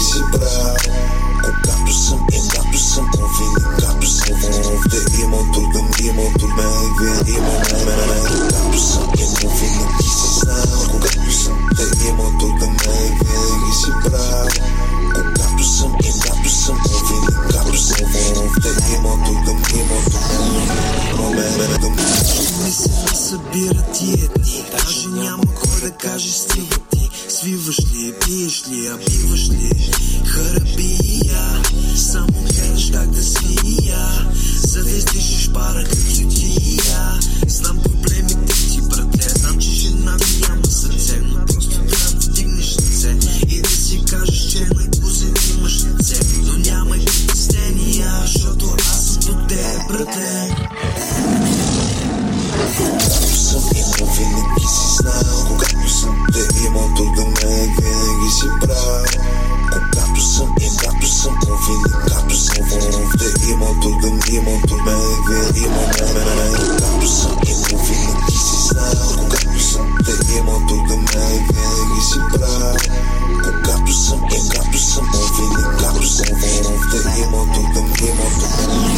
си прав Когато съм и когато съм винаги Когато съм в има труден, има труден Винаги има мен, Когато съм има винаги си знал Когато съм да има труден Винаги си прав Когато съм и когато съм винаги Когато съм в има труден, има труден ми се събира тия дни Даже няма кой да каже стига ти Свиваш ли, пиеш ли, а биваш ли? Харабия Само гледаш как да свия. За да издишиш пара като тия. Знам проблемите ти, братле Знам, че жена ми няма сърце Но просто трябва да вдигнеш лице И да си кажеш, че най-пузен имаш лице Но нямай притеснения Защото аз съм до теб, братле съм имал, винаги си знал Когато съм те имал, труден в те имал, труден имал, труден винаги имал мен Когато съм имал, винаги си знал Когато съм те имал, труден ме винаги си прав Когато съм и когато